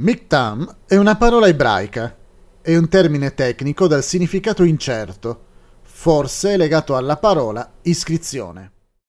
Miktam è una parola ebraica. È un termine tecnico dal significato incerto, forse legato alla parola iscrizione.